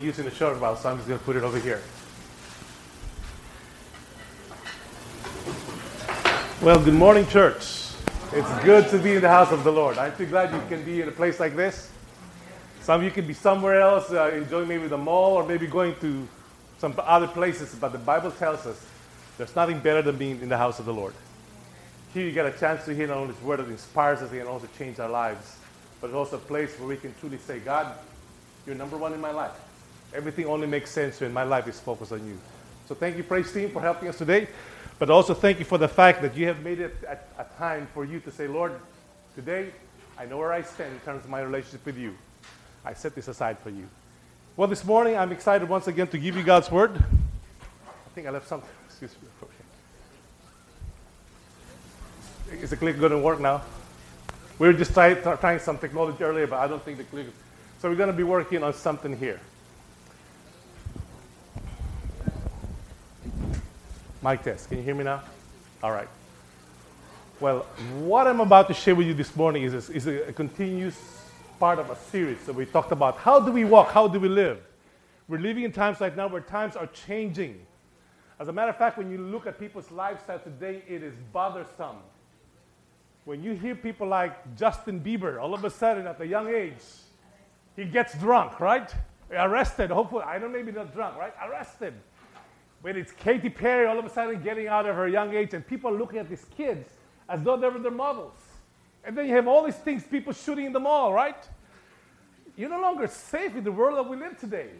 using the short Bible, so I'm just going to put it over here. Well, good morning, church. It's good to be in the house of the Lord. I'm too glad you can be in a place like this. Some of you can be somewhere else, uh, enjoying maybe the mall or maybe going to some other places, but the Bible tells us there's nothing better than being in the house of the Lord. Here you get a chance to hear not only His word that inspires us and also change our lives, but it's also a place where we can truly say, God, you're number one in my life. Everything only makes sense when my life is focused on you. So thank you, praise team, for helping us today. But also thank you for the fact that you have made it a, a time for you to say, Lord, today I know where I stand in terms of my relationship with you. I set this aside for you. Well, this morning I'm excited once again to give you God's word. I think I left something. Excuse me. Okay. Is the click going to work now? We were just try, trying some technology earlier, but I don't think the click. So we're going to be working on something here. Mic test. Can you hear me now? All right. Well, what I'm about to share with you this morning is, is a, a continuous part of a series. So we talked about how do we walk, how do we live. We're living in times like now where times are changing. As a matter of fact, when you look at people's lifestyle today, it is bothersome. When you hear people like Justin Bieber, all of a sudden at a young age, he gets drunk, right? Arrested, hopefully, I don't maybe not drunk, right? Arrested when it's Katy Perry all of a sudden getting out of her young age, and people looking at these kids as though they were their models. And then you have all these things, people shooting in the mall, right? You're no longer safe in the world that we live today.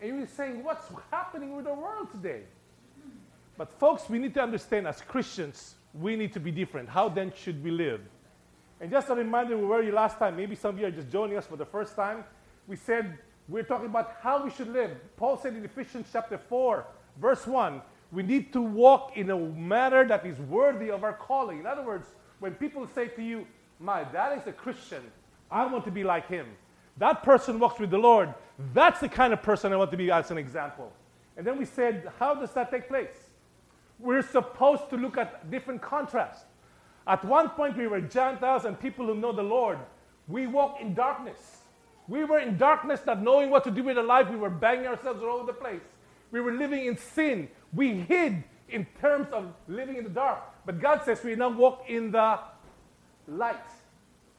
And you're saying, what's happening with the world today? But folks, we need to understand as Christians, we need to be different. How then should we live? And just a reminder, we were you last time. Maybe some of you are just joining us for the first time. We said we're talking about how we should live. Paul said in Ephesians chapter 4, Verse 1 we need to walk in a manner that is worthy of our calling. In other words, when people say to you, My dad is a Christian, I want to be like him. That person walks with the Lord. That's the kind of person I want to be as an example. And then we said, How does that take place? We're supposed to look at different contrasts. At one point, we were Gentiles and people who know the Lord. We walk in darkness. We were in darkness, not knowing what to do with our life. We were banging ourselves all over the place. We were living in sin. We hid in terms of living in the dark. But God says we now walk in the light.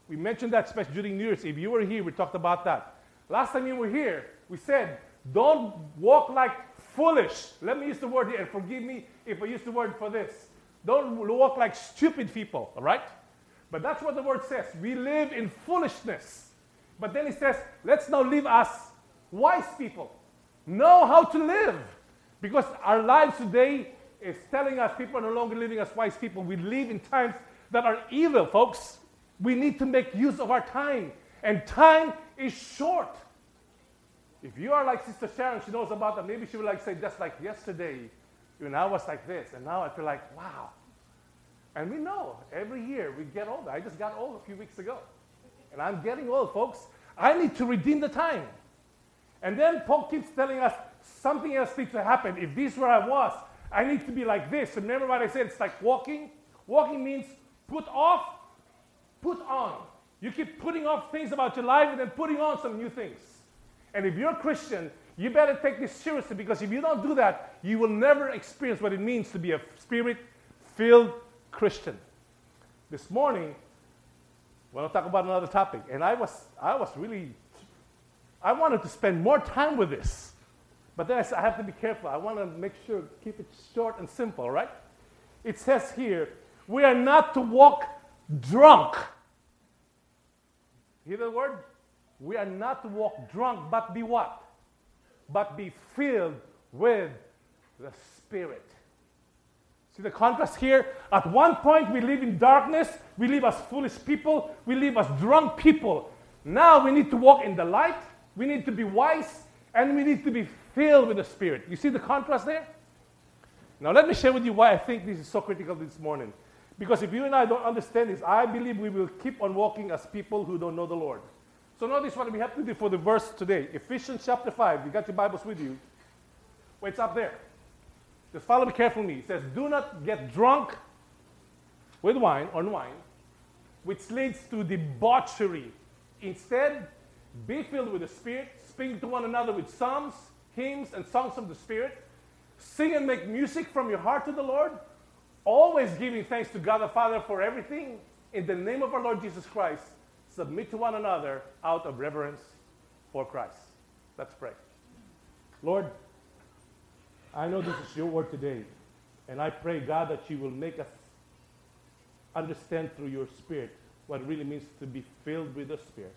We mentioned that especially during New Year's. If you were here, we talked about that. Last time you were here, we said, don't walk like foolish. Let me use the word here, and forgive me if I use the word for this. Don't walk like stupid people, all right? But that's what the word says. We live in foolishness. But then it says, let's now live as wise people know how to live. Because our lives today is telling us people are no longer living as wise people. We live in times that are evil, folks. We need to make use of our time. And time is short. If you are like Sister Sharon, she knows about that. Maybe she would like say, just like yesterday, you know, I was like this, and now I feel like, wow. And we know every year we get older. I just got old a few weeks ago. And I'm getting old, folks. I need to redeem the time. And then Paul keeps telling us something else needs to happen. If this where I was, I need to be like this. Remember what I said? It's like walking. Walking means put off, put on. You keep putting off things about your life and then putting on some new things. And if you're a Christian, you better take this seriously because if you don't do that, you will never experience what it means to be a spirit filled Christian. This morning, want to talk about another topic. And I was, I was really I wanted to spend more time with this. But then I said, I have to be careful. I want to make sure, keep it short and simple, right? It says here, we are not to walk drunk. Hear the word? We are not to walk drunk, but be what? But be filled with the Spirit. See the contrast here? At one point, we live in darkness, we live as foolish people, we live as drunk people. Now we need to walk in the light, we need to be wise, and we need to be filled with the Spirit. You see the contrast there? Now, let me share with you why I think this is so critical this morning. Because if you and I don't understand this, I believe we will keep on walking as people who don't know the Lord. So, notice what we have to do for the verse today Ephesians chapter 5. You got your Bibles with you. Well, it's up there. Just follow me carefully. It says, Do not get drunk with wine, on wine, which leads to debauchery. Instead, be filled with the Spirit, Speak to one another with psalms, hymns, and songs of the Spirit. Sing and make music from your heart to the Lord. Always giving thanks to God the Father for everything. In the name of our Lord Jesus Christ, submit to one another out of reverence for Christ. Let's pray. Lord, I know this is your word today, and I pray, God, that you will make us understand through your Spirit what it really means to be filled with the Spirit.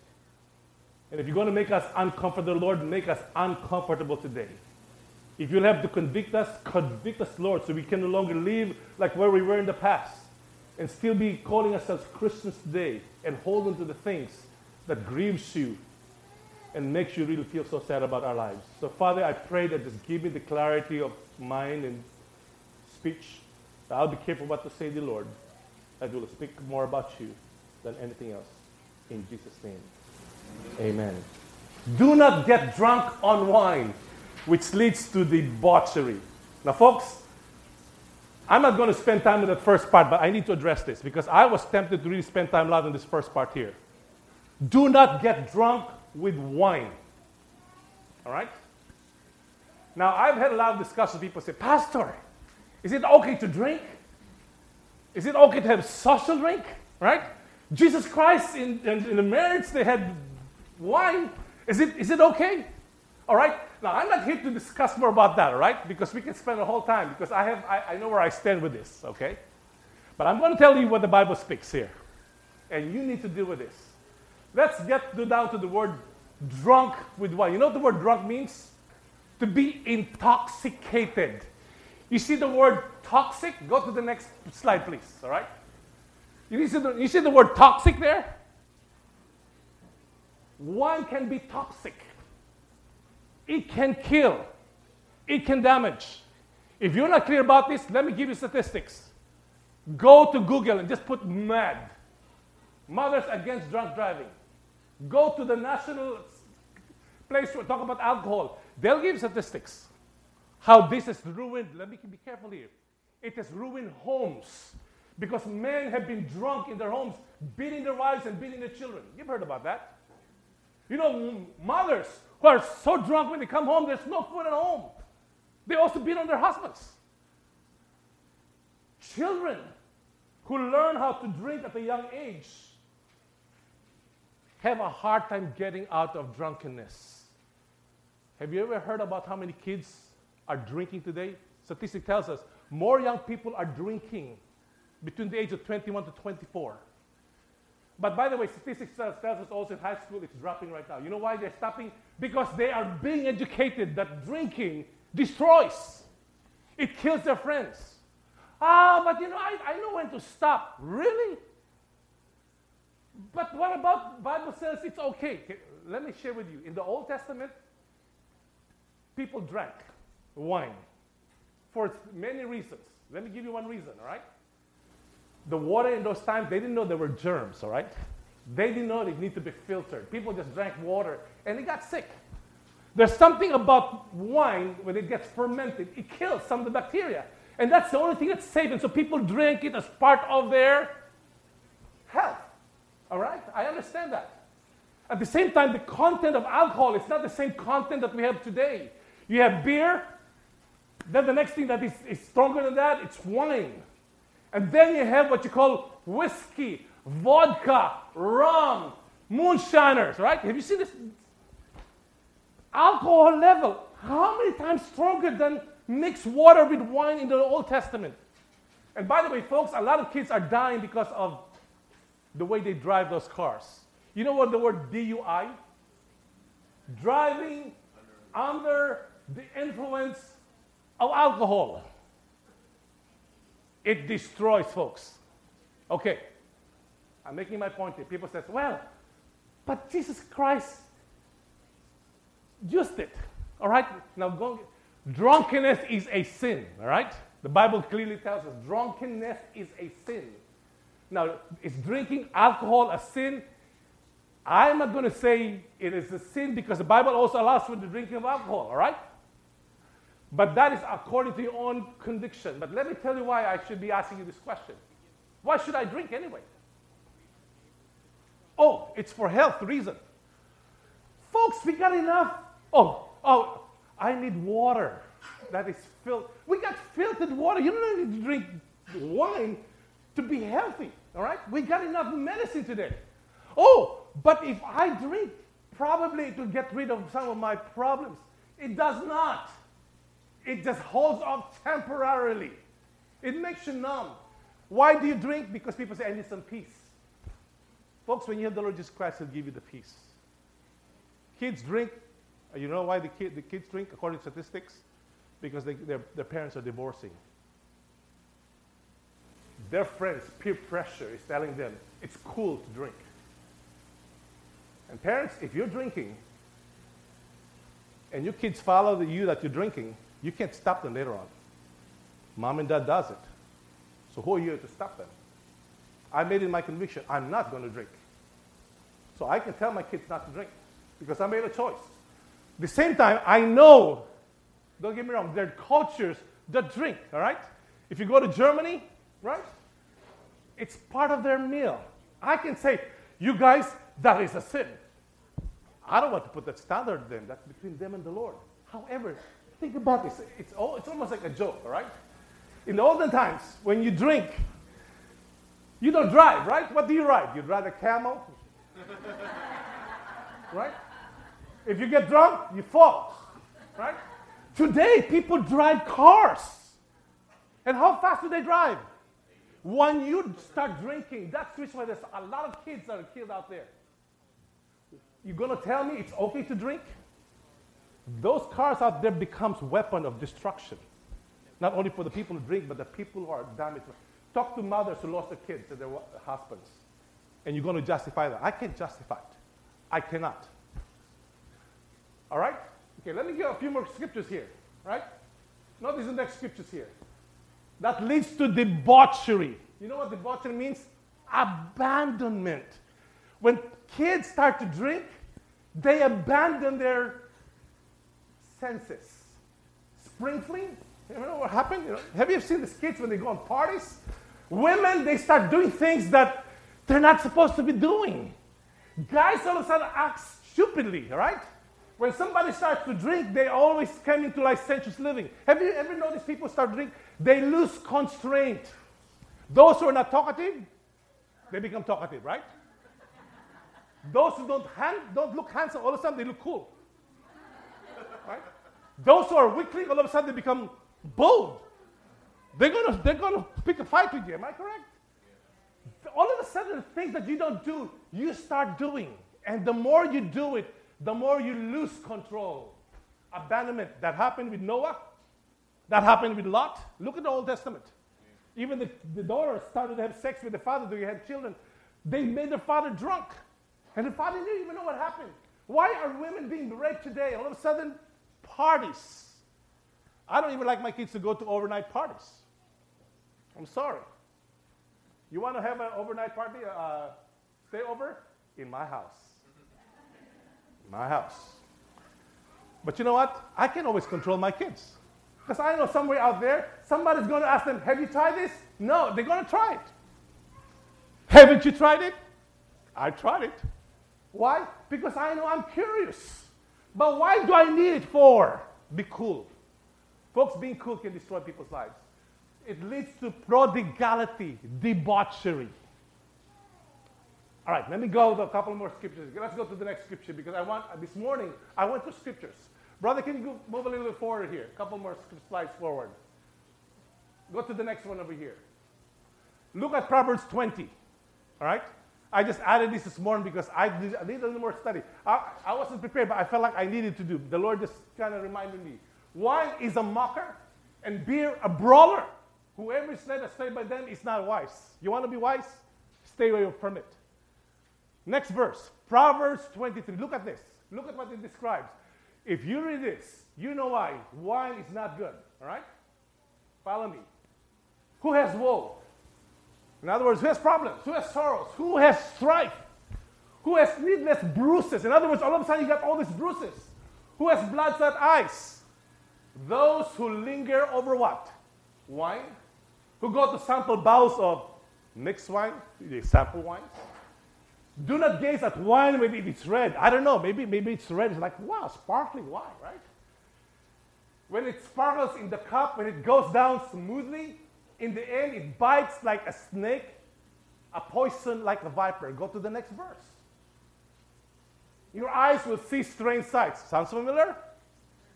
And if you're going to make us uncomfortable, Lord, make us uncomfortable today. If you'll have to convict us, convict us, Lord, so we can no longer live like where we were in the past and still be calling ourselves Christians today and hold on to the things that grieves you and makes you really feel so sad about our lives. So, Father, I pray that just give me the clarity of mind and speech. That I'll be careful what to say the Lord. I will speak more about you than anything else. In Jesus' name. Amen. Do not get drunk on wine, which leads to debauchery. Now, folks, I'm not going to spend time in that first part, but I need to address this because I was tempted to really spend time a lot in this first part here. Do not get drunk with wine. All right? Now, I've had a lot of discussions. People say, Pastor, is it okay to drink? Is it okay to have social drink? Right? Jesus Christ in, in, in the marriage, they had wine. Is it, is it okay? All right? Now, I'm not here to discuss more about that, all right? Because we can spend the whole time, because I, have, I, I know where I stand with this, okay? But I'm going to tell you what the Bible speaks here. And you need to deal with this. Let's get down to the word drunk with wine. You know what the word drunk means? To be intoxicated. You see the word toxic? Go to the next slide, please, all right? You see the, you see the word toxic there? Wine can be toxic. It can kill. It can damage. If you're not clear about this, let me give you statistics. Go to Google and just put MADD, Mothers Against Drunk Driving. Go to the national place to talk about alcohol. They'll give statistics. How this has ruined, let me be careful here. It has ruined homes because men have been drunk in their homes, beating their wives and beating their children. You've heard about that. You know, mothers who are so drunk when they come home, there's no food at home. They also beat on their husbands. Children who learn how to drink at a young age have a hard time getting out of drunkenness. Have you ever heard about how many kids are drinking today? Statistic tells us more young people are drinking between the age of 21 to 24 but by the way, statistics tells us also in high school it's dropping right now. You know why they're stopping? Because they are being educated that drinking destroys. It kills their friends. Ah, but you know, I, I know when to stop. Really? But what about Bible says it's okay? Let me share with you. In the Old Testament, people drank wine for many reasons. Let me give you one reason, all right? The water in those times, they didn't know there were germs, all right? They didn't know they need to be filtered. People just drank water and they got sick. There's something about wine when it gets fermented, it kills some of the bacteria. And that's the only thing that's safe. And so people drink it as part of their health. All right? I understand that. At the same time, the content of alcohol is not the same content that we have today. You have beer, then the next thing that is, is stronger than that, it's wine. And then you have what you call whiskey, vodka, rum, moonshiners, right? Have you seen this? Alcohol level, how many times stronger than mixed water with wine in the Old Testament? And by the way, folks, a lot of kids are dying because of the way they drive those cars. You know what the word DUI? Driving under the influence of alcohol. It destroys folks. Okay, I'm making my point here. People say, well, but Jesus Christ used it. All right? Now, go, drunkenness is a sin. All right? The Bible clearly tells us drunkenness is a sin. Now, is drinking alcohol a sin? I'm not going to say it is a sin because the Bible also allows for the drinking of alcohol, all right? But that is according to your own conviction. But let me tell you why I should be asking you this question. Why should I drink anyway? Oh, it's for health reason. Folks, we got enough Oh, oh, I need water that is filled. We got filtered water. You don't need to drink wine to be healthy, all right? We got enough medicine today. Oh, but if I drink, probably it will get rid of some of my problems. It does not. It just holds off temporarily. It makes you numb. Why do you drink? Because people say, I need some peace. Folks, when you have the Lord Jesus Christ, He'll give you the peace. Kids drink. Uh, you know why the, kid, the kids drink, according to statistics? Because they, their, their parents are divorcing. Their friends, peer pressure is telling them it's cool to drink. And parents, if you're drinking and your kids follow the you that you're drinking, you can't stop them later on. Mom and dad does it. So who are you to stop them? I made it my conviction, I'm not going to drink. So I can tell my kids not to drink because I made a choice. The same time, I know, don't get me wrong, there are cultures that drink, all right? If you go to Germany, right? It's part of their meal. I can say, you guys, that is a sin. I don't want to put that standard then. That's between them and the Lord. However, think about this. It's, all, it's almost like a joke, all right? In the olden times, when you drink, you don't drive, right? What do you ride? You ride a camel, right? If you get drunk, you fall, right? Today, people drive cars. And how fast do they drive? When you start drinking, that's the reason why there's a lot of kids that are killed out there. You're to tell me it's okay to drink? Those cars out there becomes weapon of destruction. Not only for the people who drink, but the people who are damaged. Talk to mothers who lost their kids and their husbands. And you're going to justify that. I can't justify it. I cannot. All right? Okay, let me give a few more scriptures here. Right? Notice the next scriptures here. That leads to debauchery. You know what debauchery means? Abandonment. When kids start to drink, they abandon their senses. Sprinkling, you know what happened? You know, have you ever seen the kids when they go on parties? Women, they start doing things that they're not supposed to be doing. Guys all of a sudden act stupidly, right? When somebody starts to drink, they always come into licentious living. Have you ever noticed people start drinking? They lose constraint. Those who are not talkative, they become talkative, right? Those who don't, hand, don't look handsome, all of a sudden they look cool. Right? Those who are weakling, all of a sudden they become bold. They're gonna, they're gonna pick a fight with you, am I correct? All of a sudden, the things that you don't do, you start doing. And the more you do it, the more you lose control. Abandonment. That happened with Noah. That happened with Lot. Look at the Old Testament. Even the, the daughter started to have sex with the father, they had children. They made their father drunk. And the father didn't even know what happened. Why are women being raped today? All of a sudden, parties. I don't even like my kids to go to overnight parties. I'm sorry. You want to have an overnight party, uh, stay over? In my house. my house. But you know what? I can always control my kids. Because I know somewhere out there, somebody's going to ask them, Have you tried this? No, they're going to try it. Haven't you tried it? I tried it. Why? Because I know I'm curious. But why do I need it for? Be cool. Folks, being cool can destroy people's lives. It leads to prodigality, debauchery. All right, let me go with a couple more scriptures. Let's go to the next scripture because I want, this morning, I went to scriptures. Brother, can you move a little bit forward here? A couple more slides forward. Go to the next one over here. Look at Proverbs 20. All right? I just added this this morning because I did, I a little more study. I, I wasn't prepared, but I felt like I needed to do. The Lord just kind of reminded me. Wine is a mocker, and beer a brawler. Whoever is led astray by them is not wise. You want to be wise? Stay away from it. Next verse, Proverbs 23. Look at this. Look at what it describes. If you read this, you know why. Wine is not good. All right? Follow me. Who has woe? In other words, who has problems? Who has sorrows? Who has strife? Who has needless bruises? In other words, all of a sudden you got all these bruises. Who has bloodshot eyes? Those who linger over what? Wine? Who go to sample bowls of mixed wine? the sample wines? Do not gaze at wine when it's red. I don't know. Maybe, maybe it's red. It's like, wow, sparkling wine, right? When it sparkles in the cup, when it goes down smoothly, in the end, it bites like a snake, a poison like a viper. Go to the next verse. Your eyes will see strange sights. Sounds familiar?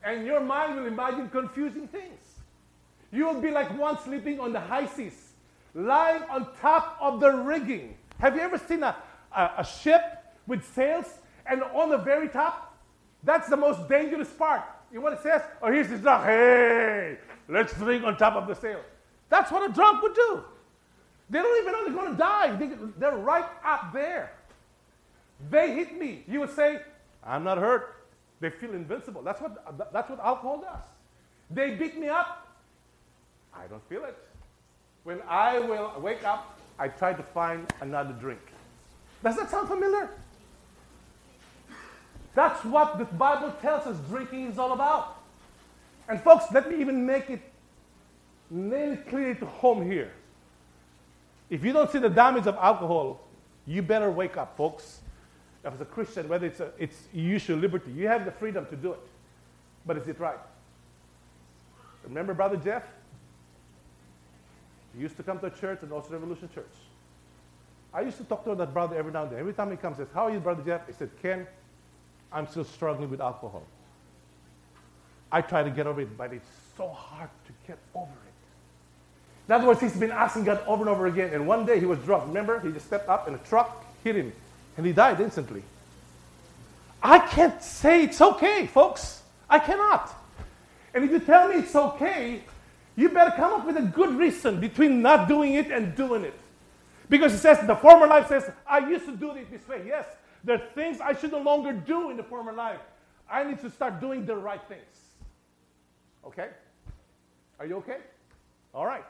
And your mind will imagine confusing things. You will be like one sleeping on the high seas, lying on top of the rigging. Have you ever seen a, a, a ship with sails and on the very top? That's the most dangerous part. You know what it says? Oh, here's this drunk. Hey, let's drink on top of the sail. That's what a drunk would do. They don't even know they're going to die. They, they're right out there. They hit me. You would say, I'm not hurt. They feel invincible. That's what, that's what alcohol does. They beat me up. I don't feel it. When I will wake up, I try to find another drink. Does that sound familiar? That's what the Bible tells us drinking is all about. And folks, let me even make it nail it clearly to home here. If you don't see the damage of alcohol, you better wake up, folks. As a Christian, whether it's, a, it's you liberty, you have the freedom to do it. But is it right? Remember Brother Jeff? He used to come to a church, an Ocean Revolution church. I used to talk to that brother every now and then. Every time he comes, he says, How are you, Brother Jeff? He said, Ken, I'm still struggling with alcohol. I try to get over it, but it's so hard to get over it. In other words, he's been asking God over and over again. And one day he was drunk. Remember? He just stepped up and a truck hit him and he died instantly. I can't say it's okay, folks. I cannot. And if you tell me it's okay, you better come up with a good reason between not doing it and doing it. Because it says, the former life says, I used to do it this way. Yes, there are things I should no longer do in the former life. I need to start doing the right things. Okay? Are you okay? All right.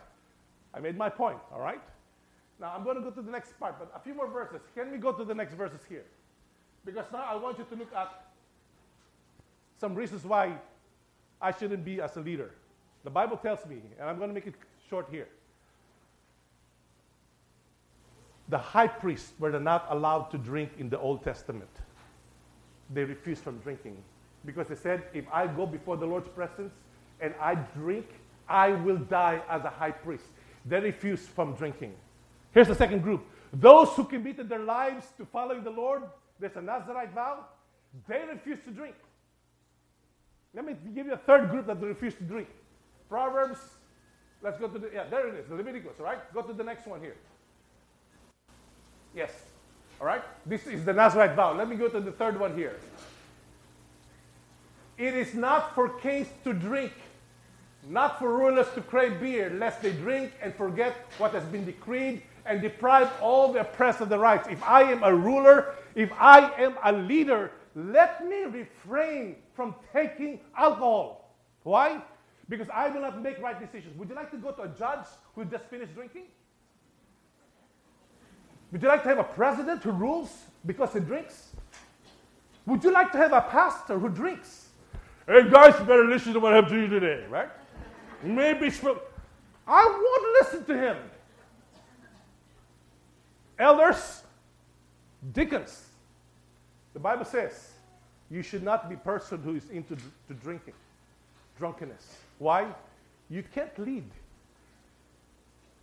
I made my point, all right? Now I'm going to go to the next part, but a few more verses. Can we go to the next verses here? Because now I want you to look at some reasons why I shouldn't be as a leader. The Bible tells me, and I'm going to make it short here. The high priests were not allowed to drink in the Old Testament. They refused from drinking because they said, if I go before the Lord's presence and I drink, I will die as a high priest. They refuse from drinking. Here's the second group those who committed their lives to following the Lord, there's a Nazarite vow, they refuse to drink. Let me give you a third group that refuse to drink. Proverbs, let's go to the, yeah, there it is, the Leviticus, all right? Go to the next one here. Yes, all right? This is the Nazarite vow. Let me go to the third one here. It is not for kings to drink not for rulers to crave beer, lest they drink and forget what has been decreed and deprive all the oppressed of their rights. If I am a ruler, if I am a leader, let me refrain from taking alcohol. Why? Because I will not make right decisions. Would you like to go to a judge who just finished drinking? Would you like to have a president who rules because he drinks? Would you like to have a pastor who drinks? Hey guys, better listen to what I have to you today, right? Maybe I won't listen to him. Elders, deacons, the Bible says you should not be person who is into to drinking, drunkenness. Why? You can't lead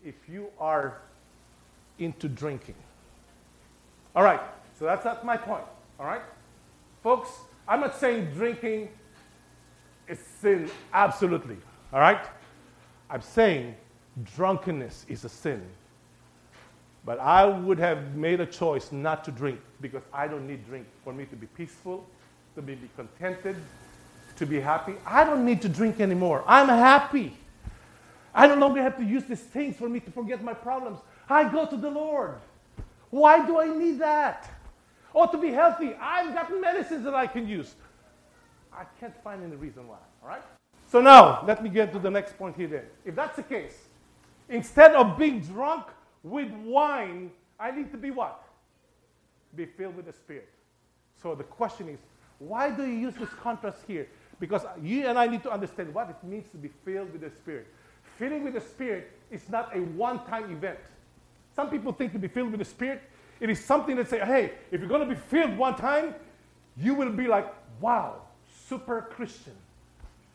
if you are into drinking. All right, so that's, that's my point. All right? Folks, I'm not saying drinking is sin, absolutely. All right? I'm saying drunkenness is a sin. But I would have made a choice not to drink because I don't need drink for me to be peaceful, to be contented, to be happy. I don't need to drink anymore. I'm happy. I no longer have to use these things for me to forget my problems. I go to the Lord. Why do I need that? Or to be healthy, I've got medicines that I can use. I can't find any reason why, all right? So now, let me get to the next point here then. If that's the case, instead of being drunk with wine, I need to be what? Be filled with the Spirit. So the question is, why do you use this contrast here? Because you and I need to understand what it means to be filled with the Spirit. Filling with the Spirit is not a one time event. Some people think to be filled with the Spirit It is something that say, hey, if you're going to be filled one time, you will be like, wow, super Christian.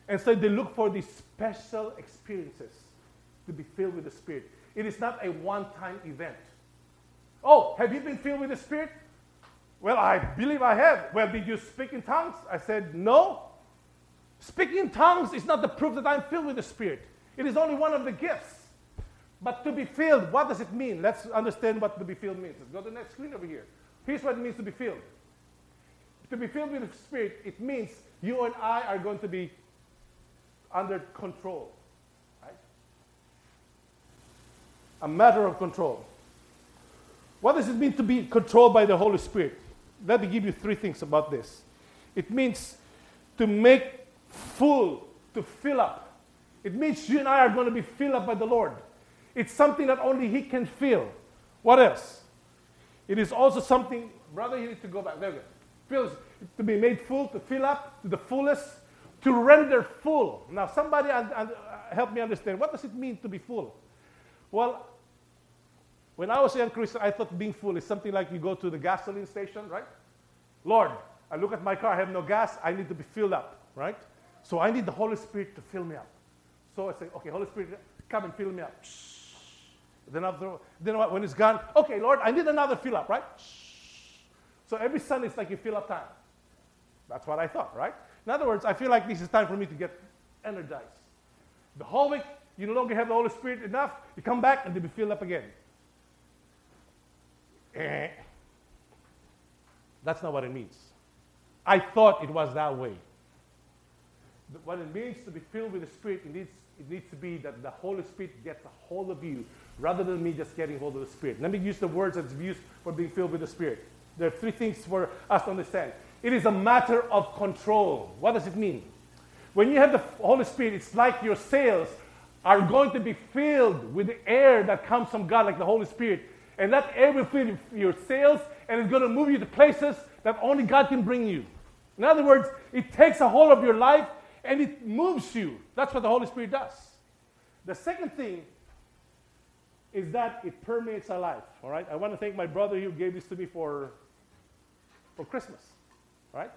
And so they look for these special experiences to be filled with the Spirit. It is not a one time event. Oh, have you been filled with the Spirit? Well, I believe I have. Well, did you speak in tongues? I said, no. Speaking in tongues is not the proof that I'm filled with the Spirit. It is only one of the gifts. But to be filled, what does it mean? Let's understand what to be filled means. Let's go to the next screen over here. Here's what it means to be filled. To be filled with the Spirit, it means you and I are going to be under control. Right? A matter of control. What does it mean to be controlled by the Holy Spirit? Let me give you three things about this. It means to make full, to fill up. It means you and I are going to be filled up by the Lord. It's something that only He can fill. What else? It is also something, brother, you need to go back. There we go. To be made full, to fill up to the fullest, to render full. Now, somebody un- uh, help me understand. What does it mean to be full? Well, when I was a young Christian, I thought being full is something like you go to the gasoline station, right? Lord, I look at my car, I have no gas, I need to be filled up, right? So I need the Holy Spirit to fill me up. So I say, okay, Holy Spirit, come and fill me up. Then after, then what when it's gone, okay, Lord, I need another fill up, right? So every Sunday it's like you fill up time. That's what I thought, right? In other words, I feel like this is time for me to get energized. The whole week, you no longer have the Holy Spirit enough, you come back and to be filled up again. Eh. That's not what it means. I thought it was that way. What it means to be filled with the Spirit, it needs, it needs to be that the Holy Spirit gets a hold of you rather than me just getting hold of the Spirit. Let me use the words that's used for being filled with the Spirit. There are three things for us to understand. It is a matter of control. What does it mean? When you have the Holy Spirit, it's like your sails are going to be filled with the air that comes from God, like the Holy Spirit. And that air will fill your sails and it's going to move you to places that only God can bring you. In other words, it takes a hold of your life and it moves you. That's what the Holy Spirit does. The second thing is that it permeates our life. All right. I want to thank my brother who gave this to me for, for Christmas. Right.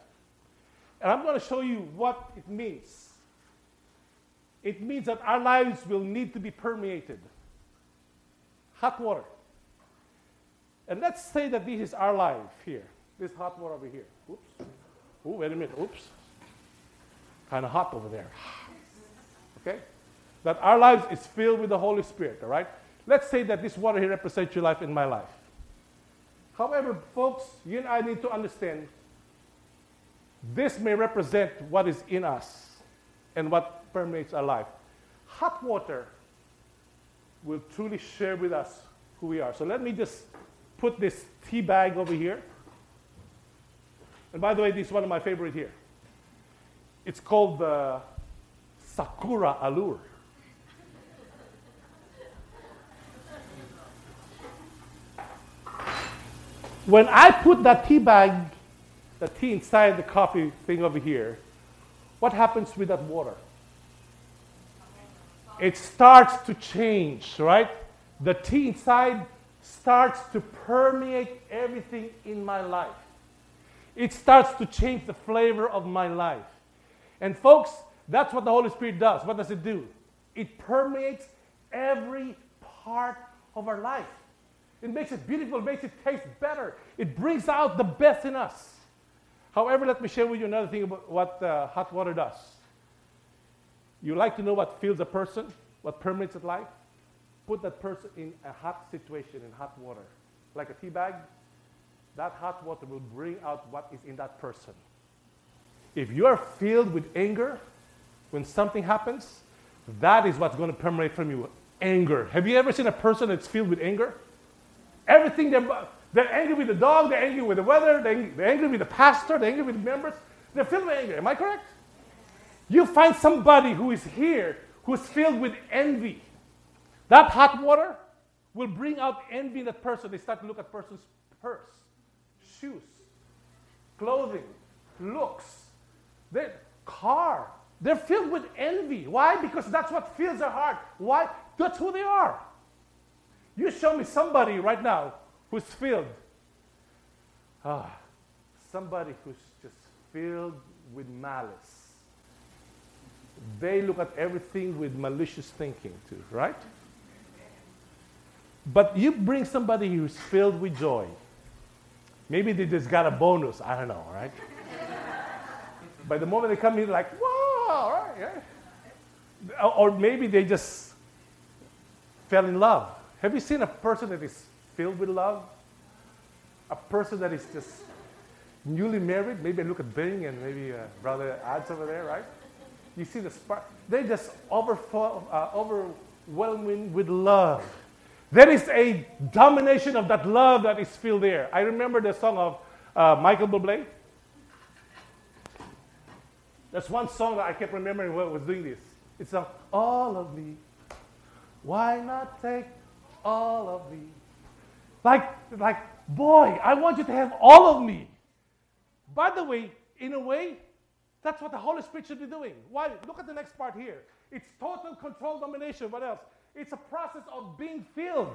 And I'm going to show you what it means. It means that our lives will need to be permeated. Hot water. And let's say that this is our life here. This hot water over here. Oops. Oh, wait a minute. Oops. Kind of hot over there. Okay? That our lives is filled with the Holy Spirit, all right? Let's say that this water here represents your life in my life. However, folks, you and I need to understand this may represent what is in us and what permeates our life. Hot water will truly share with us who we are. So let me just put this tea bag over here. And by the way, this is one of my favorite here. It's called the Sakura Allure. when I put that tea bag, the tea inside the coffee thing over here, what happens with that water? It starts to change, right? The tea inside starts to permeate everything in my life. It starts to change the flavor of my life. And folks, that's what the Holy Spirit does. What does it do? It permeates every part of our life. It makes it beautiful, it makes it taste better. It brings out the best in us. However, let me share with you another thing about what uh, hot water does. You like to know what fills a person, what permeates a life? Put that person in a hot situation, in hot water, like a tea bag. That hot water will bring out what is in that person. If you are filled with anger when something happens, that is what's going to permeate from you anger. Have you ever seen a person that's filled with anger? Everything they're, they're angry with the dog, they're angry with the weather, they're, angry with the pastor, they're angry with the members. They're filled with anger. Am I correct? You find somebody who is here who's filled with envy. That hot water will bring out envy in that person. They start to look at person's purse, shoes, clothing, looks, their car. They're filled with envy. Why? Because that's what fills their heart. Why? That's who they are. You show me somebody right now who's filled Ah, somebody who's just filled with malice. They look at everything with malicious thinking, too, right? But you bring somebody who's filled with joy. Maybe they just got a bonus. I don't know, right? By the moment they come in, like, wow, right. Or maybe they just fell in love. Have you seen a person that is filled with love? A person that is just newly married. Maybe I look at Bing and maybe uh, Brother Ads over there, right? You see the spark. They just overflow, uh, overwhelming with love. There is a domination of that love that is still there. I remember the song of uh, Michael Bublé. There's one song that I kept remembering when I was doing this. It's a, all of me. Why not take all of me? Like, like, boy, I want you to have all of me. By the way, in a way, that's what the Holy Spirit should be doing. Why? Look at the next part here. It's total control domination. What else? It's a process of being filled.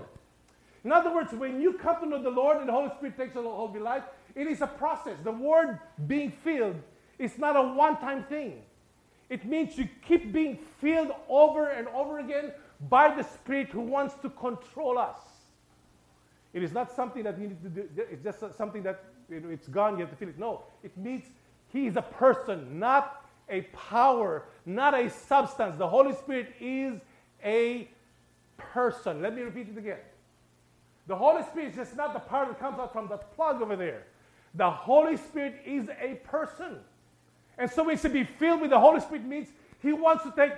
In other words, when you come to know the Lord and the Holy Spirit takes hold of your life, it is a process. The word being filled is not a one time thing. It means you keep being filled over and over again by the Spirit who wants to control us. It is not something that you need to do, it's just something that it's gone, you have to feel it. No, it means He is a person, not a power, not a substance. The Holy Spirit is a person. Let me repeat it again. The Holy Spirit is just not the power that comes out from the plug over there. The Holy Spirit is a person. And so we should be filled with the Holy Spirit means He wants to take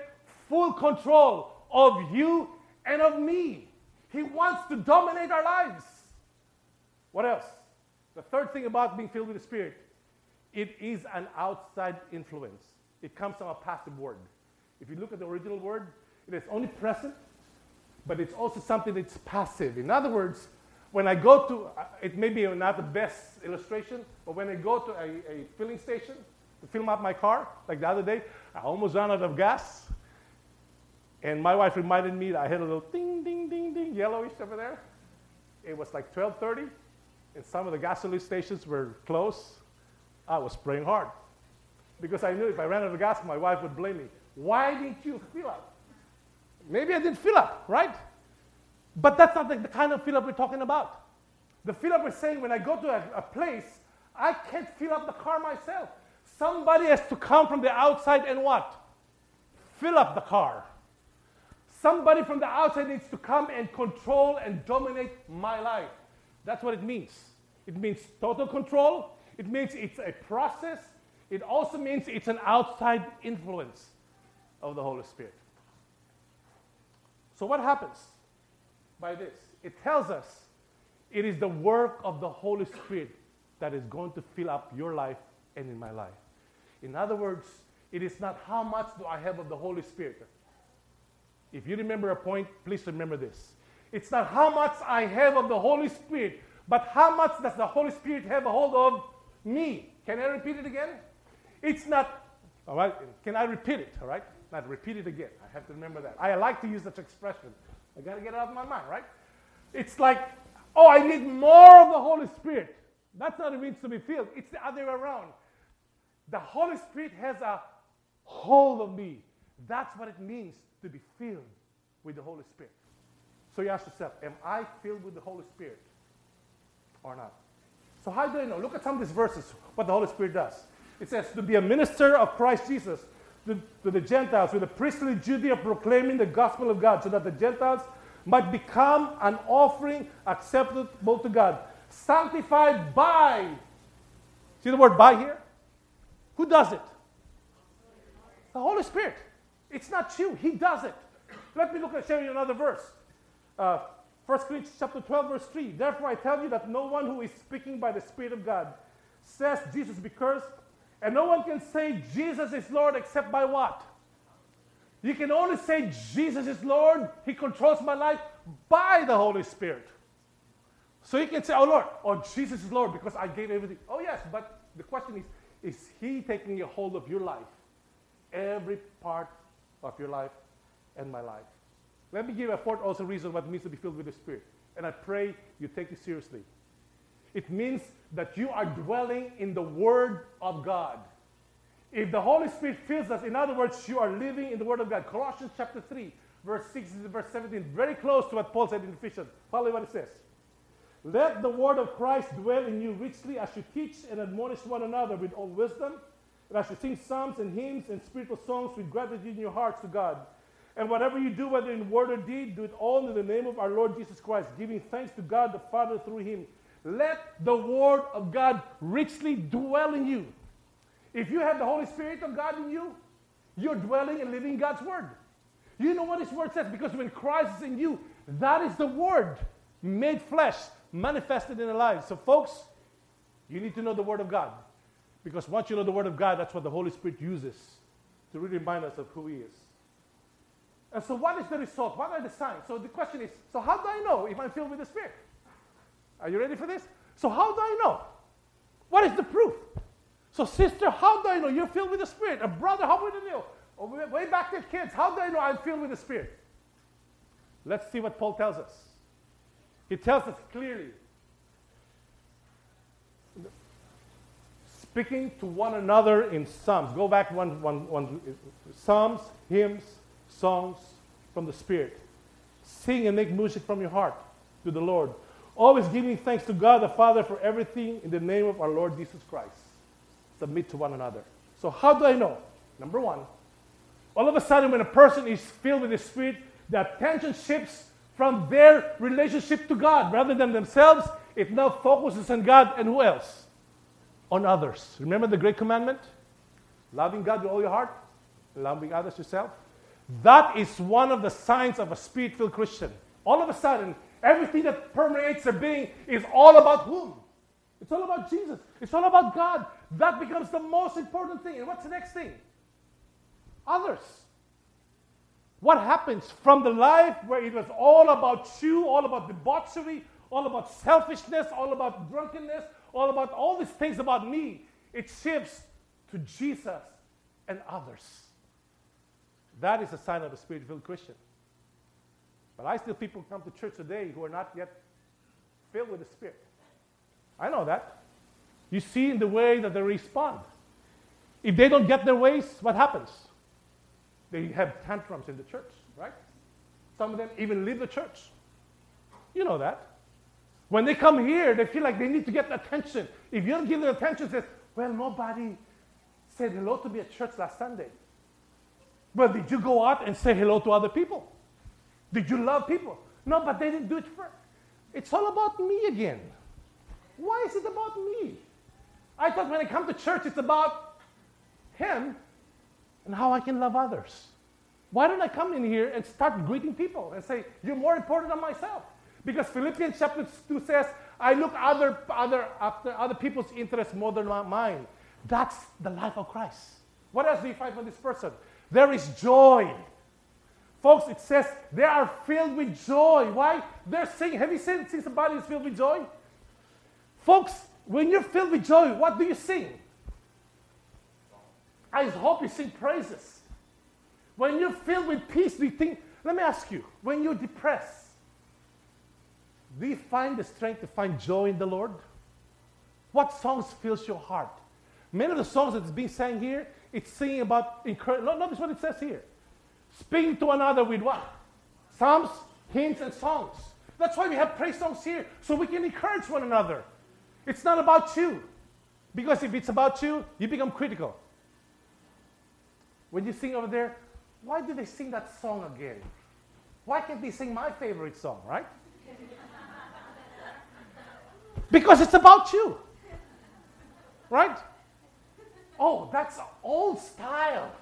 full control of you and of me. He wants to dominate our lives. What else? The third thing about being filled with the Spirit, it is an outside influence. It comes from a passive word. If you look at the original word, it is only present but it's also something that's passive. In other words, when I go to, uh, it may be not the best illustration, but when I go to a, a filling station to fill up my car, like the other day, I almost ran out of gas. And my wife reminded me that I had a little ding, ding, ding, ding, yellowish over there. It was like 12:30, and some of the gasoline stations were closed. I was praying hard because I knew if I ran out of gas, my wife would blame me. Why didn't you fill up? Maybe I didn't fill up, right? But that's not the, the kind of fill up we're talking about. The fill up we're saying when I go to a, a place, I can't fill up the car myself. Somebody has to come from the outside and what? Fill up the car. Somebody from the outside needs to come and control and dominate my life. That's what it means. It means total control. It means it's a process. It also means it's an outside influence of the Holy Spirit. So, what happens by this? It tells us it is the work of the Holy Spirit that is going to fill up your life and in my life. In other words, it is not how much do I have of the Holy Spirit. If you remember a point, please remember this. It's not how much I have of the Holy Spirit, but how much does the Holy Spirit have a hold of me? Can I repeat it again? It's not, all right, can I repeat it, all right? Not repeat it again. I have to remember that. I like to use such expression. I got to get it out of my mind, right? It's like, oh, I need more of the Holy Spirit. That's not what it means to be filled. It's the other way around. The Holy Spirit has a hold of me. That's what it means to be filled with the Holy Spirit. So you ask yourself, am I filled with the Holy Spirit or not? So how do I know? Look at some of these verses, what the Holy Spirit does. It says, to be a minister of Christ Jesus to, to the Gentiles with a priestly duty of proclaiming the gospel of God so that the Gentiles might become an offering acceptable to God, sanctified by. See the word by here? Who does it? The Holy Spirit. It's not you, He does it. Let me look at show you another verse. Uh, 1 Corinthians chapter 12, verse 3. Therefore I tell you that no one who is speaking by the Spirit of God says Jesus be cursed, and no one can say Jesus is Lord except by what? You can only say Jesus is Lord, He controls my life by the Holy Spirit. So you can say, Oh Lord, oh Jesus is Lord because I gave everything. Oh yes, but the question is, is He taking a hold of your life? Every part of your life and my life. Let me give a fourth also reason what it means to be filled with the Spirit. And I pray you take it seriously. It means that you are dwelling in the Word of God. If the Holy Spirit fills us, in other words, you are living in the Word of God. Colossians chapter 3, verse 6 to verse 17, very close to what Paul said in Ephesians. Follow what it says. Let the word of Christ dwell in you richly as you teach and admonish one another with all wisdom, and as you sing psalms and hymns and spiritual songs with gratitude in your hearts to God. And whatever you do, whether in word or deed, do it all in the name of our Lord Jesus Christ, giving thanks to God the Father through him. Let the word of God richly dwell in you. If you have the Holy Spirit of God in you, you're dwelling and living God's word. You know what His word says because when Christ is in you, that is the word made flesh, manifested in our lives. So, folks, you need to know the word of God because once you know the word of God, that's what the Holy Spirit uses to really remind us of who He is. And so, what is the result? What are the signs? So, the question is so, how do I know if I'm filled with the Spirit? Are you ready for this? So, how do I know? What is the proof? So, sister, how do I know you're filled with the Spirit? A brother, how would I know? Or way back to kids, how do I know I'm filled with the Spirit? Let's see what Paul tells us. He tells us clearly speaking to one another in psalms. Go back one, one, one psalms, hymns, songs from the Spirit. Sing and make music from your heart to the Lord. Always giving thanks to God the Father for everything in the name of our Lord Jesus Christ. Submit to one another. So, how do I know? Number one, all of a sudden, when a person is filled with the Spirit, the attention shifts from their relationship to God rather than themselves. It now focuses on God and who else? On others. Remember the great commandment? Loving God with all your heart, loving others yourself. That is one of the signs of a spirit filled Christian. All of a sudden, everything that permeates their being is all about whom? It's all about Jesus. It's all about God. That becomes the most important thing. And what's the next thing? Others. What happens from the life where it was all about you, all about debauchery, all about selfishness, all about drunkenness, all about all these things about me, it shifts to Jesus and others. That is a sign of a spirit filled Christian. But I still people come to church today who are not yet filled with the Spirit. I know that. You see in the way that they respond. If they don't get their ways, what happens? They have tantrums in the church, right? Some of them even leave the church. You know that. When they come here, they feel like they need to get attention. If you don't give them attention, says, well, nobody said hello to me at church last Sunday. Well, did you go out and say hello to other people? Did you love people? No, but they didn't do it first. It's all about me again. Why is it about me? I thought when I come to church, it's about Him and how I can love others. Why don't I come in here and start greeting people and say, You're more important than myself? Because Philippians chapter 2 says, I look other, other, after other people's interests more than mine. That's the life of Christ. What else do you find from this person? There is joy. Folks, it says they are filled with joy. Why? They're singing. Have you seen, seen somebody who's filled with joy? Folks, when you're filled with joy, what do you sing? I hope you sing praises. When you're filled with peace, do you think, let me ask you, when you're depressed, do you find the strength to find joy in the Lord? What songs fills your heart? Many of the songs that's being sang here, it's singing about encouragement. Notice what it says here. Speaking to another with what? Psalms, hymns, and songs. That's why we have praise songs here, so we can encourage one another. It's not about you. Because if it's about you, you become critical. When you sing over there, why do they sing that song again? Why can't they sing my favorite song, right? Because it's about you. Right? Oh, that's old style.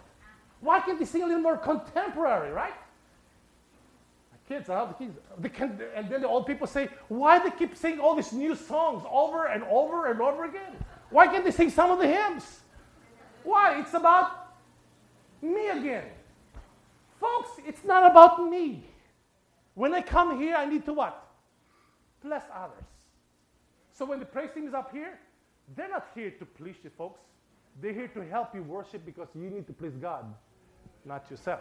Why can't they sing a little more contemporary, right? The kids, uh, the kids, they can, and then the old people say, why they keep singing all these new songs over and over and over again? Why can't they sing some of the hymns? Why? It's about me again. Folks, it's not about me. When I come here, I need to what? Bless others. So when the praise team is up here, they're not here to please you, folks. They're here to help you worship because you need to please God, not yourself.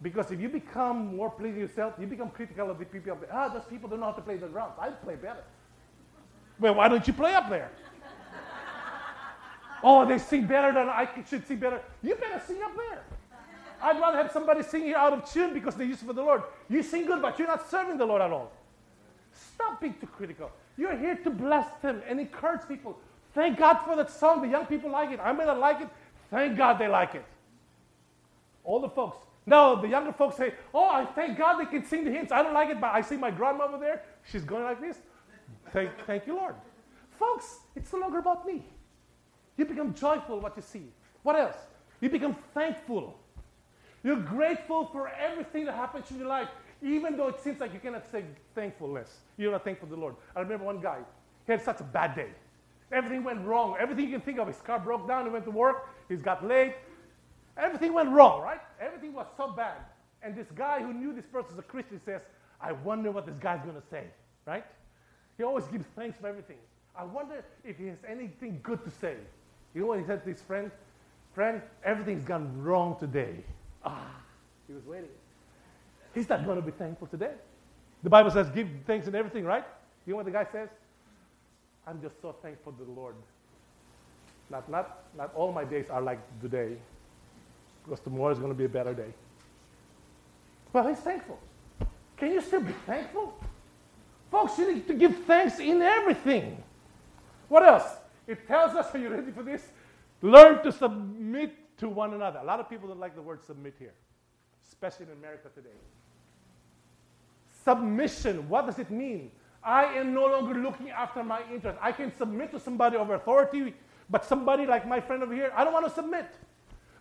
Because if you become more pleasing yourself, you become critical of the people. Ah, those people don't know how to play the drums. I play better. Well, why don't you play up there? oh, they sing better than I should sing better. You better sing up there. I'd rather have somebody sing here out of tune because they use for the Lord. You sing good, but you're not serving the Lord at all. Stop being too critical. You're here to bless them and encourage people. Thank God for that song. The young people like it. I may not like it. Thank God they like it. All the folks. No, the younger folks say, Oh, I thank God they can sing the hymns. I don't like it, but I see my grandmother there. She's going like this. Thank, thank you, Lord. Folks, it's no longer about me. You become joyful what you see. What else? You become thankful. You're grateful for everything that happens in your life, even though it seems like you cannot say thankfulness. You're not thankful to the Lord. I remember one guy, he had such a bad day. Everything went wrong. Everything you can think of. His car broke down. He went to work. He's got late. Everything went wrong, right? Everything was so bad. And this guy who knew this person as a Christian says, I wonder what this guy's going to say, right? He always gives thanks for everything. I wonder if he has anything good to say. You know what he said to his friend? Friend, everything's gone wrong today. Ah, he was waiting. He's not going to be thankful today. The Bible says, give thanks in everything, right? You know what the guy says? I'm just so thankful to the Lord. Not, not, not all my days are like today, because tomorrow is going to be a better day. Well, he's thankful. Can you still be thankful? Folks, you need to give thanks in everything. What else? It tells us, are you ready for this? Learn to submit to one another. A lot of people don't like the word submit here, especially in America today. Submission, what does it mean? I am no longer looking after my interest. I can submit to somebody over authority, but somebody like my friend over here, I don't want to submit.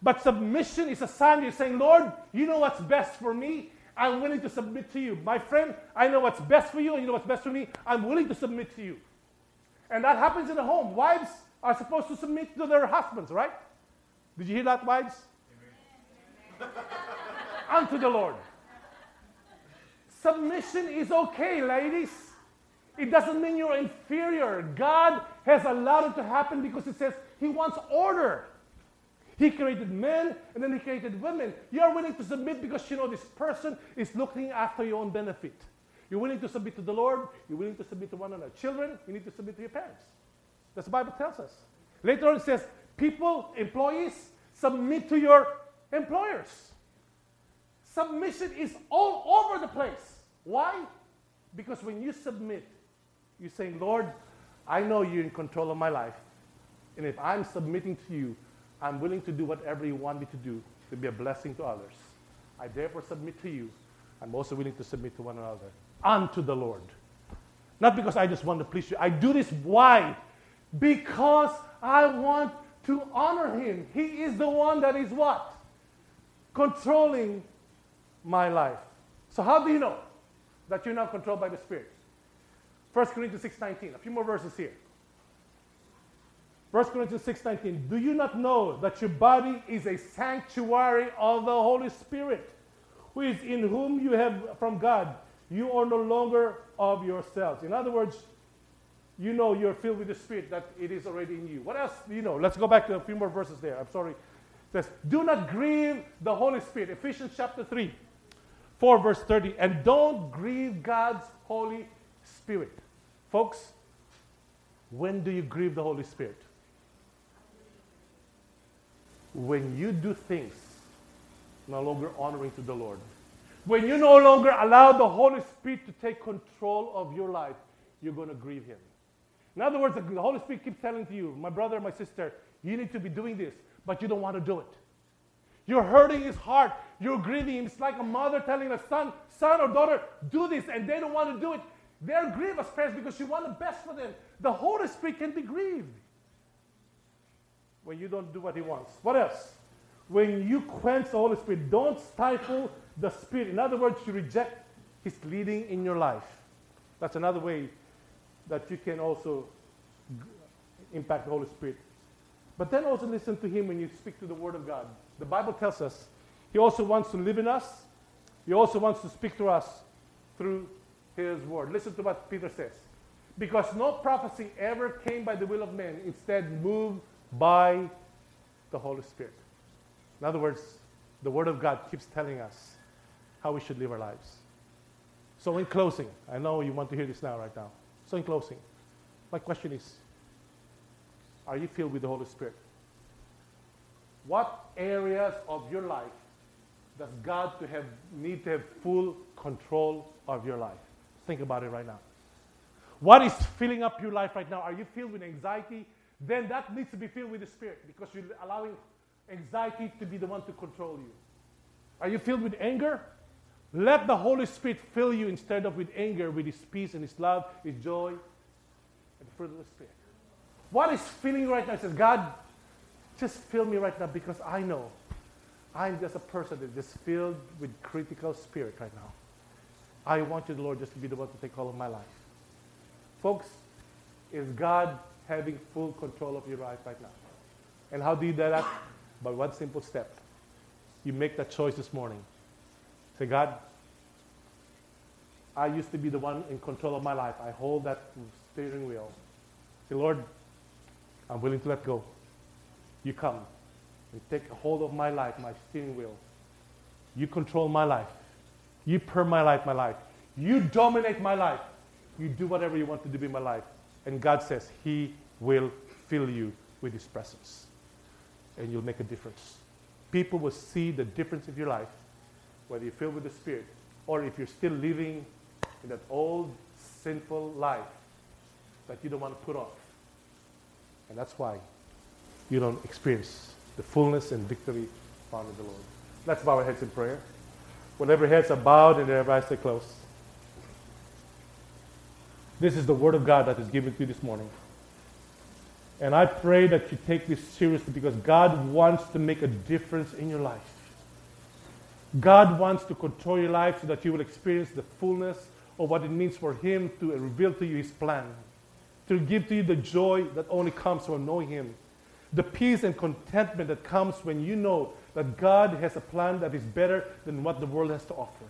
But submission is a sign you're saying, Lord, you know what's best for me. I'm willing to submit to you. My friend, I know what's best for you, and you know what's best for me. I'm willing to submit to you. And that happens in the home. Wives are supposed to submit to their husbands, right? Did you hear that, wives? Unto the Lord. Submission is okay, ladies. It doesn't mean you're inferior. God has allowed it to happen because He says He wants order. He created men and then He created women. You're willing to submit because you know this person is looking after your own benefit. You're willing to submit to the Lord. You're willing to submit to one another. Children, you need to submit to your parents. That's what the Bible tells us. Later on, it says, people, employees, submit to your employers. Submission is all over the place. Why? Because when you submit, you're saying, Lord, I know you're in control of my life. And if I'm submitting to you, I'm willing to do whatever you want me to do to be a blessing to others. I therefore submit to you. I'm also willing to submit to one another unto the Lord. Not because I just want to please you. I do this why? Because I want to honor him. He is the one that is what? Controlling my life. So how do you know that you're not controlled by the Spirit? 1 Corinthians 6.19. A few more verses here. 1 Corinthians 6.19. Do you not know that your body is a sanctuary of the Holy Spirit, who is in whom you have from God? You are no longer of yourselves. In other words, you know you're filled with the Spirit, that it is already in you. What else you know? Let's go back to a few more verses there. I'm sorry. It says, Do not grieve the Holy Spirit. Ephesians chapter 3, 4, verse 30. And don't grieve God's Holy Spirit. Folks, when do you grieve the Holy Spirit? When you do things no longer honoring to the Lord. When you no longer allow the Holy Spirit to take control of your life, you're going to grieve Him. In other words, the Holy Spirit keeps telling to you, my brother, my sister, you need to be doing this, but you don't want to do it. You're hurting his heart. You're grieving him. It's like a mother telling a son, son or daughter, do this, and they don't want to do it. They're grieved as parents because you want the best for them. The Holy Spirit can be grieved when you don't do what he wants. What else? When you quench the Holy Spirit, don't stifle the Spirit. In other words, you reject His leading in your life. That's another way that you can also impact the Holy Spirit. But then also listen to Him when you speak to the Word of God. The Bible tells us He also wants to live in us, He also wants to speak to us through His Word. Listen to what Peter says. Because no prophecy ever came by the will of man, instead, moved by the Holy Spirit. In other words, the Word of God keeps telling us how we should live our lives. So, in closing, I know you want to hear this now, right now. So, in closing, My question is Are you filled with the Holy Spirit? What areas of your life does God to have, need to have full control of your life? Think about it right now. What is filling up your life right now? Are you filled with anxiety? Then that needs to be filled with the Spirit because you're allowing anxiety to be the one to control you. Are you filled with anger? Let the Holy Spirit fill you instead of with anger, with His peace and His love, His joy, and the fruit of the Spirit. What is filling right now? It says, God, just fill me right now because I know I'm just a person that is filled with critical spirit right now. I want you, Lord, just to be the one to take hold of my life. Folks, is God having full control of your life right now? And how do you do that? By one simple step. You make that choice this morning. Say, God, I used to be the one in control of my life. I hold that steering wheel. Say, Lord, I'm willing to let go. You come and take a hold of my life, my steering wheel. You control my life. You perm my life, my life. You dominate my life. You do whatever you want to do in my life. And God says He will fill you with His presence. And you'll make a difference. People will see the difference of your life, whether you're filled with the Spirit or if you're still living in that old sinful life that you don't want to put off. And that's why you don't experience the fullness and victory found in the Lord. Let's bow our heads in prayer. When every heads are bowed and their eyes are closed. This is the word of God that is given to you this morning. And I pray that you take this seriously because God wants to make a difference in your life. God wants to control your life so that you will experience the fullness of what it means for Him to reveal to you His plan, to give to you the joy that only comes from knowing Him, the peace and contentment that comes when you know that God has a plan that is better than what the world has to offer.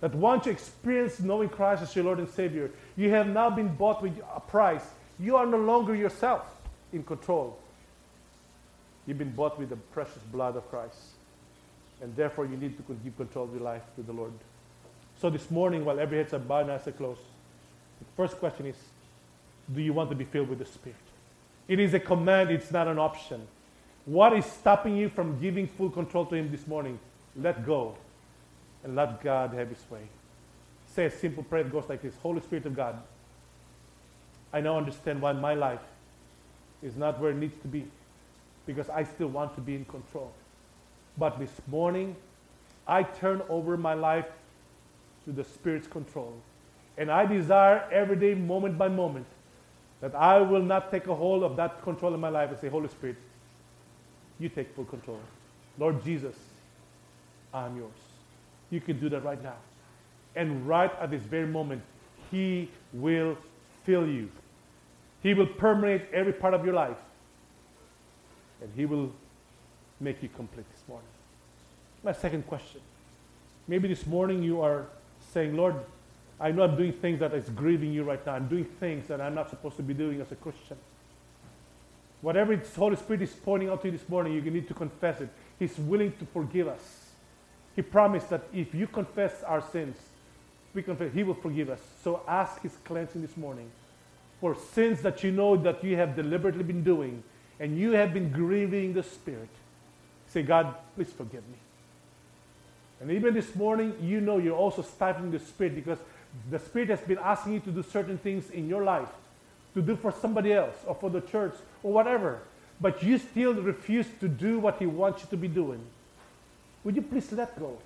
That once you experience knowing Christ as your Lord and Savior, you have now been bought with a price. You are no longer yourself in control. You've been bought with the precious blood of Christ. And therefore, you need to give control of your life to the Lord. So this morning, while every head's bowed and eyes are closed, the first question is, do you want to be filled with the Spirit? It is a command, it's not an option. What is stopping you from giving full control to Him this morning? Let go and let God have His way. Say a simple prayer that goes like this Holy Spirit of God, I now understand why my life is not where it needs to be because I still want to be in control. But this morning, I turn over my life to the Spirit's control. And I desire every day, moment by moment, that I will not take a hold of that control in my life and say, Holy Spirit, you take full control. Lord Jesus, I'm yours. You can do that right now. And right at this very moment, He will fill you. He will permeate every part of your life. And He will make you complete this morning. My second question. Maybe this morning you are saying, Lord, I know I'm doing things that is grieving you right now. I'm doing things that I'm not supposed to be doing as a Christian. Whatever the Holy Spirit is pointing out to you this morning, you need to confess it. He's willing to forgive us. He promised that if you confess our sins, we confess, He will forgive us. So ask His cleansing this morning for sins that you know that you have deliberately been doing and you have been grieving the Spirit. Say, God, please forgive me. And even this morning, you know you're also stifling the Spirit because the Spirit has been asking you to do certain things in your life, to do for somebody else or for the church or whatever. But you still refuse to do what He wants you to be doing. Would you please let go?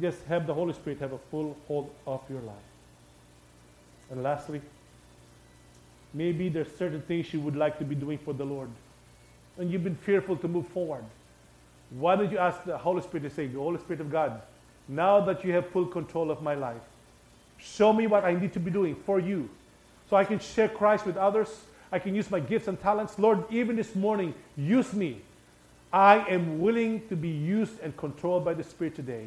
Just have the Holy Spirit have a full hold of your life. And lastly, maybe there's certain things you would like to be doing for the Lord. And you've been fearful to move forward. Why don't you ask the Holy Spirit to say, the Holy Spirit of God, now that you have full control of my life, show me what I need to be doing for you. So I can share Christ with others. I can use my gifts and talents. Lord, even this morning, use me I am willing to be used and controlled by the Spirit today.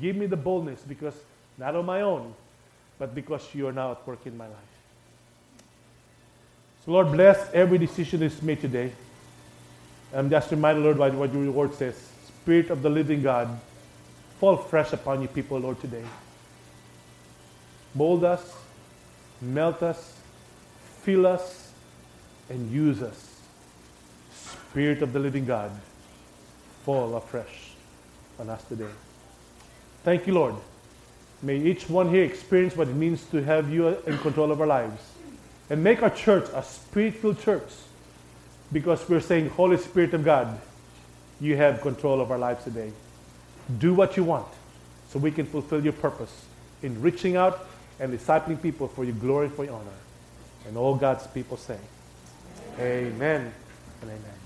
Give me the boldness because not on my own, but because you are now at work in my life. So, Lord, bless every decision that's made today. I'm just reminded, Lord, by what your word says Spirit of the living God, fall fresh upon you people, Lord, today. Mold us, melt us, fill us and use us. Spirit of the living God, fall afresh on us today. Thank you, Lord. May each one here experience what it means to have you in control of our lives. And make our church a spirit filled church because we're saying, Holy Spirit of God, you have control of our lives today. Do what you want so we can fulfill your purpose in reaching out and discipling people for your glory for your honor. And all God's people say, Amen, amen and amen.